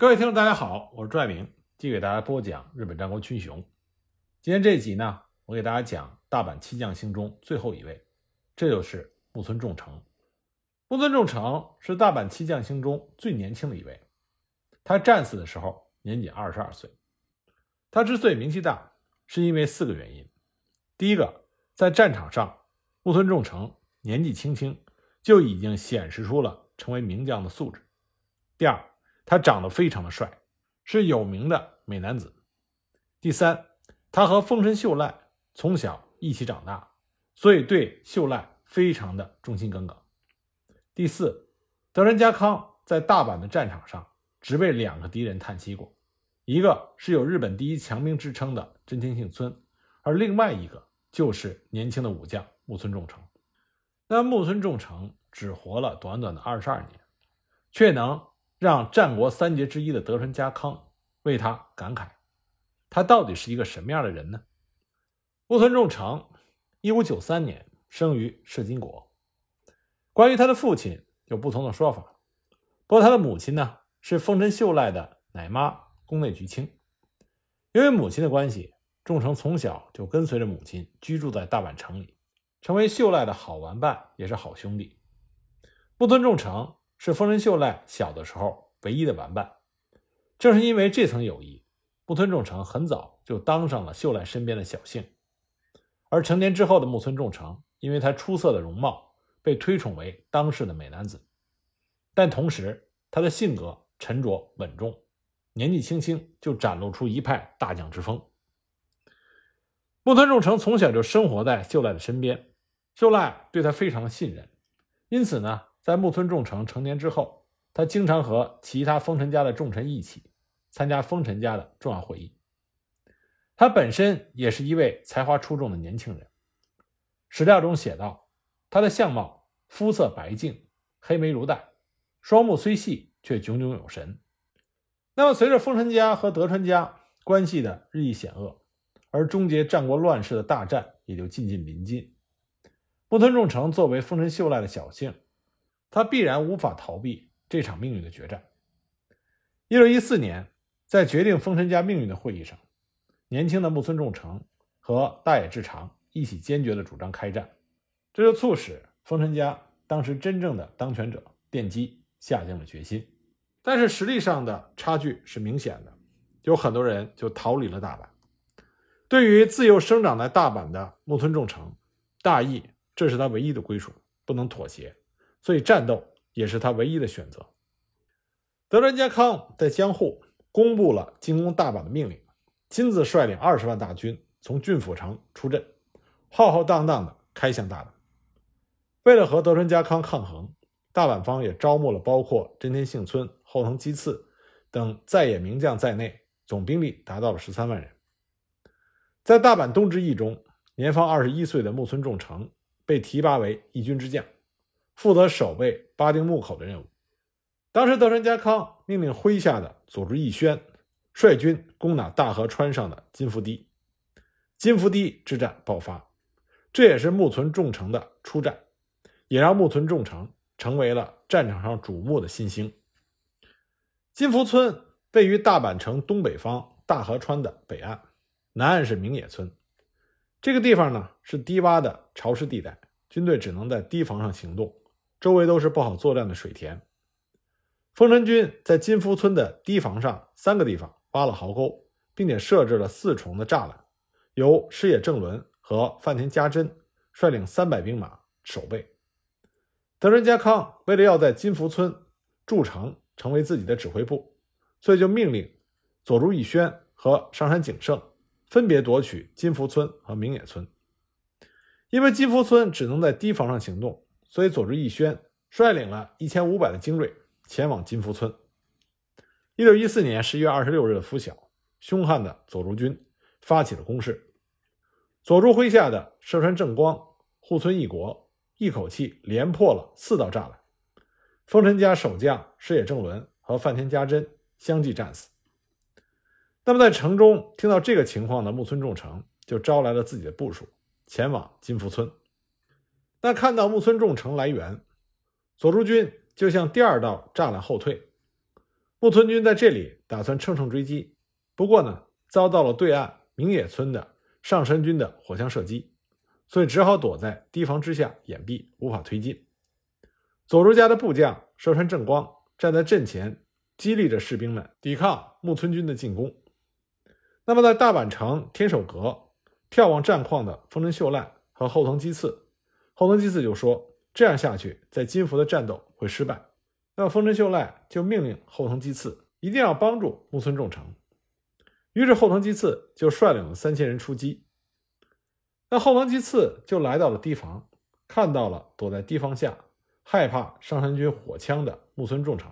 各位听众，大家好，我是朱爱明，继续给大家播讲日本战国群雄。今天这一集呢，我给大家讲大阪七将星中最后一位，这就是木村重成。木村重成是大阪七将星中最年轻的一位，他战死的时候年仅二十二岁。他之所以名气大，是因为四个原因。第一个，在战场上，木村重成年纪轻轻就已经显示出了成为名将的素质。第二，他长得非常的帅，是有名的美男子。第三，他和丰臣秀赖从小一起长大，所以对秀赖非常的忠心耿耿。第四，德川家康在大阪的战场上只为两个敌人叹息过，一个是有日本第一强兵之称的真田幸村，而另外一个就是年轻的武将木村重成。那木村重成只活了短短的二十二年，却能让战国三杰之一的德川家康为他感慨，他到底是一个什么样的人呢？木村重成，一五九三年生于摄津国。关于他的父亲有不同的说法，不过他的母亲呢是丰臣秀赖的奶妈宫内菊清。因为母亲的关系，重成从小就跟随着母亲居住在大阪城里，成为秀赖的好玩伴，也是好兄弟。木村重成是丰臣秀赖小的时候唯一的玩伴，正是因为这层友谊，木村重成很早就当上了秀赖身边的小姓。而成年之后的木村重成，因为他出色的容貌。被推崇为当世的美男子，但同时他的性格沉着稳重，年纪轻轻就展露出一派大将之风。木村重成从小就生活在秀赖的身边，秀赖对他非常的信任，因此呢，在木村重成成年之后，他经常和其他丰臣家的重臣一起参加丰臣家的重要会议。他本身也是一位才华出众的年轻人，史料中写道，他的相貌。肤色白净，黑眉如黛，双目虽细，却炯炯有神。那么，随着丰臣家和德川家关系的日益险恶，而终结战国乱世的大战也就近近临近。木村重成作为丰臣秀赖的小姓，他必然无法逃避这场命运的决战。一六一四年，在决定丰臣家命运的会议上，年轻的木村重成和大野志长一起坚决的主张开战，这就促使。丰臣家当时真正的当权者奠基下定了决心，但是实力上的差距是明显的，有很多人就逃离了大阪。对于自幼生长在大阪的木村重成，大义这是他唯一的归属，不能妥协，所以战斗也是他唯一的选择。德川家康在江户公布了进攻大阪的命令，亲自率领二十万大军从郡府城出阵，浩浩荡荡的开向大阪。为了和德川家康抗衡，大阪方也招募了包括真田幸村、后藤基次等在野名将在内，总兵力达到了十三万人。在大阪东之役中，年方二十一岁的木村重成被提拔为义军之将，负责守卫巴丁木口的任务。当时德川家康命令麾下的佐助义宣率军攻打大河川上的金福堤，金福堤之战爆发，这也是木村重成的初战。也让木村重成成为了战场上瞩目的新星。金福村位于大阪城东北方大河川的北岸，南岸是明野村。这个地方呢是低洼的潮湿地带，军队只能在堤防上行动，周围都是不好作战的水田。丰臣军在金福村的堤防上三个地方挖了壕沟，并且设置了四重的栅栏，由矢野正伦和饭田家珍率领三百兵马守备。德川家康为了要在金福村筑城，成为自己的指挥部，所以就命令佐助义宣和上杉景胜分别夺取金福村和明野村。因为金福村只能在堤防上行动，所以佐助义宣率领了一千五百的精锐前往金福村。一六一四年十一月二十六日的拂晓，凶悍的佐助军发起了攻势。佐助麾下的涉川正光、户村义国。一口气连破了四道栅栏，丰臣家守将矢野正伦和饭田家珍相继战死。那么，在城中听到这个情况的木村重成就招来了自己的部属，前往金福村。但看到木村重成来援，佐助军就向第二道栅栏后退。木村军在这里打算乘胜追击，不过呢，遭到了对岸明野村的上山军的火枪射击，所以只好躲在堤防之下掩蔽，无法推进。佐助家的部将寿山正光站在阵前，激励着士兵们抵抗木村军的进攻。那么，在大阪城天守阁眺望战况的丰臣秀赖和后藤基次，后藤基次就说：“这样下去，在金福的战斗会失败。”那么，丰臣秀赖就命令后藤基次一定要帮助木村重成。于是，后藤基次就率领了三千人出击。那后藤基次就来到了堤防，看到了躲在堤防下。害怕上山军火枪的木村重成，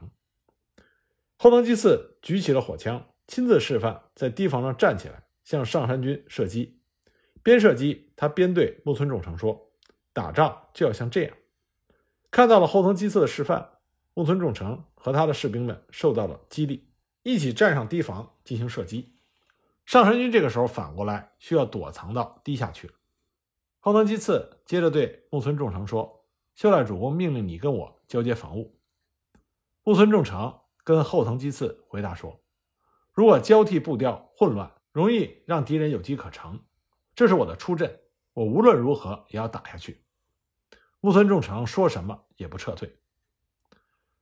后藤基次举起了火枪，亲自示范在堤防上站起来向上山军射击。边射击，他边对木村重成说：“打仗就要像这样。”看到了后藤基次的示范，木村重成和他的士兵们受到了激励，一起站上堤防进行射击。上山军这个时候反过来需要躲藏到堤下去了。后藤基次接着对木村重成说。秀赖主公命令你跟我交接防务。木村重成跟后藤基次回答说：“如果交替步调混乱，容易让敌人有机可乘。这是我的出阵，我无论如何也要打下去。”木村重成说什么也不撤退。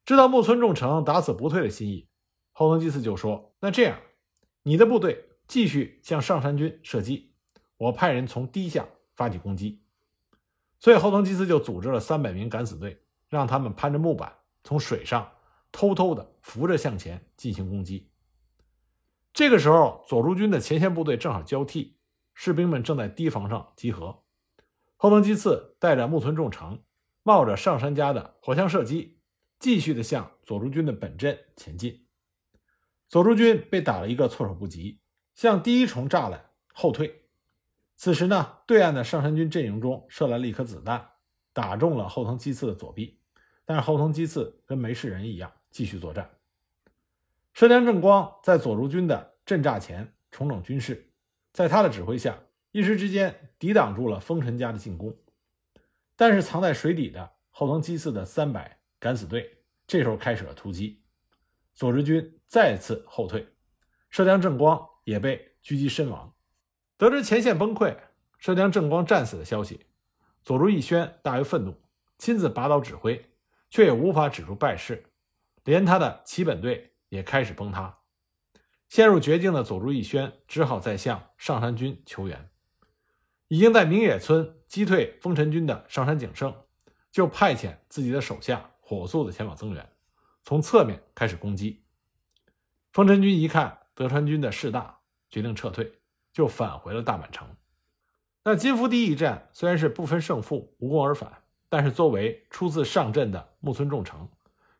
知道木村重成打死不退的心意，后藤基次就说：“那这样，你的部队继续向上山军射击，我派人从堤下发起攻击。”所以后藤基次就组织了三百名敢死队，让他们攀着木板从水上偷偷的扶着向前进行攻击。这个时候，佐助军的前线部队正好交替，士兵们正在堤防上集合。后藤基次带着木村重成，冒着上山家的火枪射击，继续的向佐助军的本阵前进。佐助军被打了一个措手不及，向第一重栅栏后退。此时呢，对岸的上山军阵营中射来了一颗子弹，打中了后藤基次的左臂，但是后藤基次跟没事人一样继续作战。射江正光在佐助军的阵栅前重整军势，在他的指挥下，一时之间抵挡住了丰臣家的进攻。但是藏在水底的后藤基次的三百敢死队这时候开始了突击，佐助军再次后退，射江正光也被狙击身亡。得知前线崩溃，射江正光战死的消息，佐助义宣大为愤怒，亲自拔刀指挥，却也无法止住败势，连他的齐本队也开始崩塌。陷入绝境的佐助义宣只好再向上杉军求援。已经在明野村击退丰臣军的上山景胜，就派遣自己的手下火速的前往增援，从侧面开始攻击。丰臣军一看德川军的势大，决定撤退。就返回了大阪城。那金福第一战虽然是不分胜负、无功而返，但是作为初次上阵的木村重成，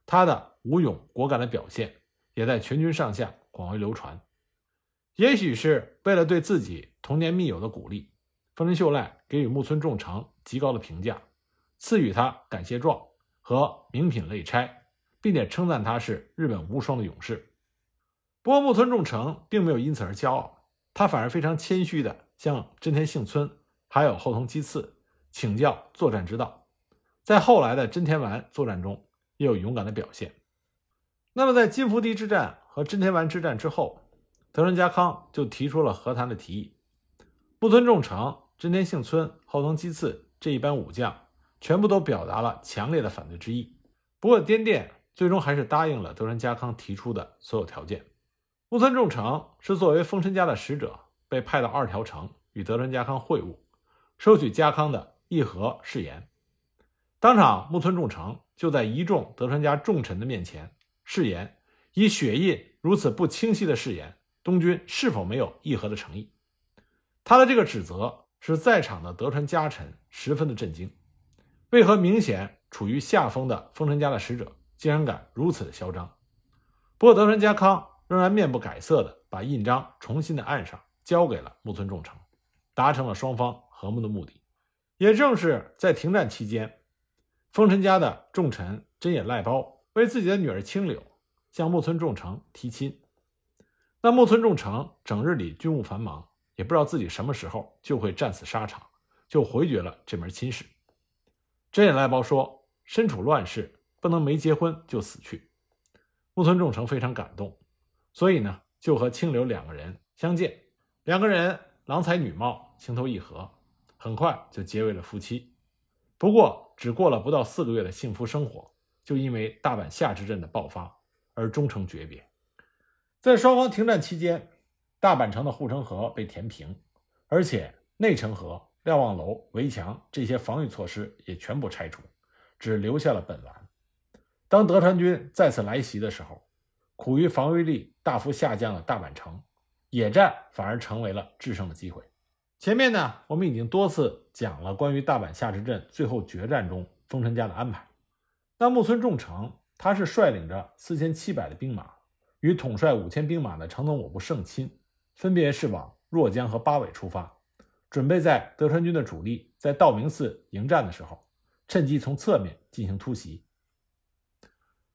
他的武勇果敢的表现也在全军上下广为流传。也许是为了对自己童年密友的鼓励，丰臣秀赖给予木村重成极高的评价，赐予他感谢状和名品类差，并且称赞他是日本无双的勇士。不过木村重成并没有因此而骄傲。他反而非常谦虚地向真田幸村还有后藤基次请教作战之道，在后来的真田丸作战中也有勇敢的表现。那么，在金福堤之战和真田丸之战之后，德川家康就提出了和谈的提议。木村重成、真田幸村、后藤基次这一班武将全部都表达了强烈的反对之意。不过，滇殿最终还是答应了德川家康提出的所有条件。木村重成是作为丰臣家的使者，被派到二条城与德川家康会晤，收取家康的议和誓言。当场，木村重成就在一众德川家重臣的面前誓言，以血印如此不清晰的誓言，东军是否没有议和的诚意？他的这个指责使在场的德川家臣十分的震惊。为何明显处于下风的丰臣家的使者，竟然敢如此的嚣张？不过，德川家康。仍然面不改色地把印章重新的按上，交给了木村重成，达成了双方和睦的目的。也正是在停战期间，丰臣家的重臣真野赖包为自己的女儿青柳向木村重成提亲。那木村重成整日里军务繁忙，也不知道自己什么时候就会战死沙场，就回绝了这门亲事。真野赖包说：“身处乱世，不能没结婚就死去。”木村重成非常感动，所以呢，就和清流两个人相见，两个人郎才女貌，情投意合，很快就结为了夫妻。不过，只过了不到四个月的幸福生活，就因为大阪夏之阵的爆发而终成诀别。在双方停战期间，大阪城的护城河被填平，而且内城河、瞭望楼、围墙这些防御措施也全部拆除，只留下了本丸。当德川军再次来袭的时候，苦于防御力大幅下降的大阪城，野战反而成为了制胜的机会。前面呢，我们已经多次讲了关于大阪夏之阵最后决战中丰臣家的安排。那木村重成，他是率领着四千七百的兵马，与统帅五千兵马的长藤我部胜亲，分别是往若江和八尾出发，准备在德川军的主力在道明寺迎战的时候，趁机从侧面进行突袭。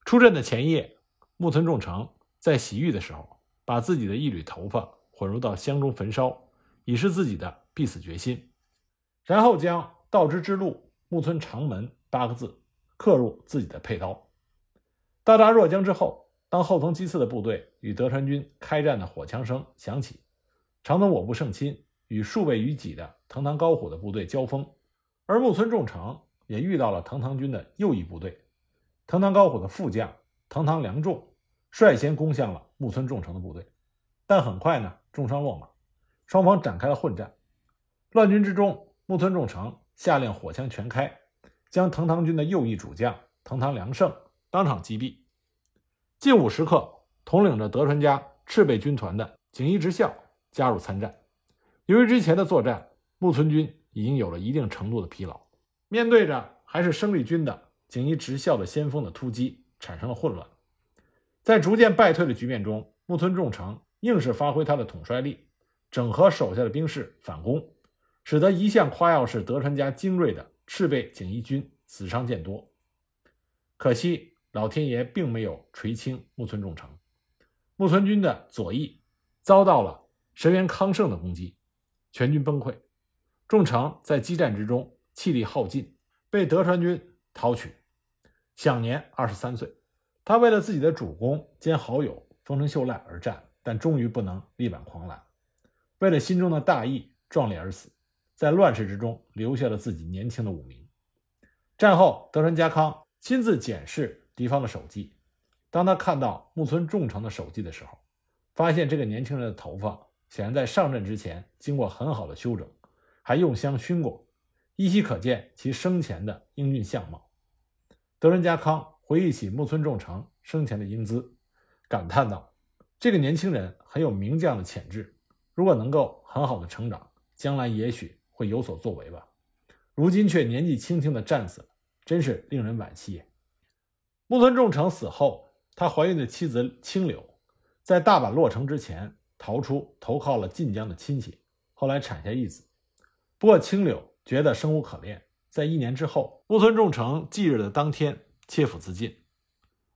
出阵的前夜，木村重成在洗浴的时候，把自己的一缕头发混入到香中焚烧。以示自己的必死决心，然后将“道之之路，木村长门”八个字刻入自己的佩刀。到达若江之后，当后藤基次的部队与德川军开战的火枪声响起，长藤我部胜亲与数倍于己的藤堂高虎的部队交锋，而木村重成也遇到了藤堂军的右翼部队，藤堂高虎的副将藤堂良重率先攻向了木村重成的部队，但很快呢，重伤落马。双方展开了混战，乱军之中，木村重成下令火枪全开，将藤堂军的右翼主将藤堂良胜当场击毙。近午时刻，统领着德川家赤备军团的景一直孝加入参战。由于之前的作战，木村军已经有了一定程度的疲劳，面对着还是生力军的景一直孝的先锋的突击，产生了混乱。在逐渐败退的局面中，木村重成硬是发挥他的统帅力。整合手下的兵士反攻，使得一向夸耀是德川家精锐的赤备锦衣军死伤渐多。可惜老天爷并没有垂青木村重成，木村军的左翼遭到了神原康盛的攻击，全军崩溃。重成在激战之中气力耗尽，被德川军讨取，享年二十三岁。他为了自己的主公兼好友丰臣秀赖而战，但终于不能力挽狂澜。为了心中的大义，壮烈而死，在乱世之中留下了自己年轻的武名。战后，德川家康亲自检视敌方的手记，当他看到木村重成的手记的时候，发现这个年轻人的头发显然在上阵之前经过很好的修整，还用香熏过，依稀可见其生前的英俊相貌。德仁家康回忆起木村重成生前的英姿，感叹道：“这个年轻人很有名将的潜质。”如果能够很好的成长，将来也许会有所作为吧。如今却年纪轻轻的战死了，真是令人惋惜。木村重成死后，他怀孕的妻子清柳在大阪落成之前逃出，投靠了晋江的亲戚，后来产下一子。不过清柳觉得生无可恋，在一年之后，木村重成忌日的当天切腹自尽，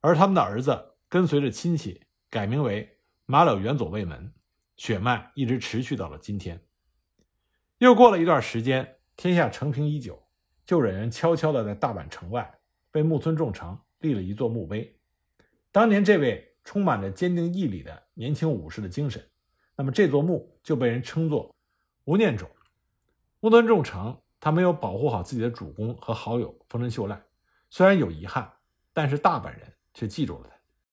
而他们的儿子跟随着亲戚改名为马柳元左卫门。血脉一直持续到了今天。又过了一段时间，天下承平已久，就忍人悄悄地在大阪城外被木村重成立了一座墓碑。当年这位充满着坚定毅力的年轻武士的精神，那么这座墓就被人称作无念冢。木村重城他没有保护好自己的主公和好友丰臣秀赖，虽然有遗憾，但是大阪人却记住了他。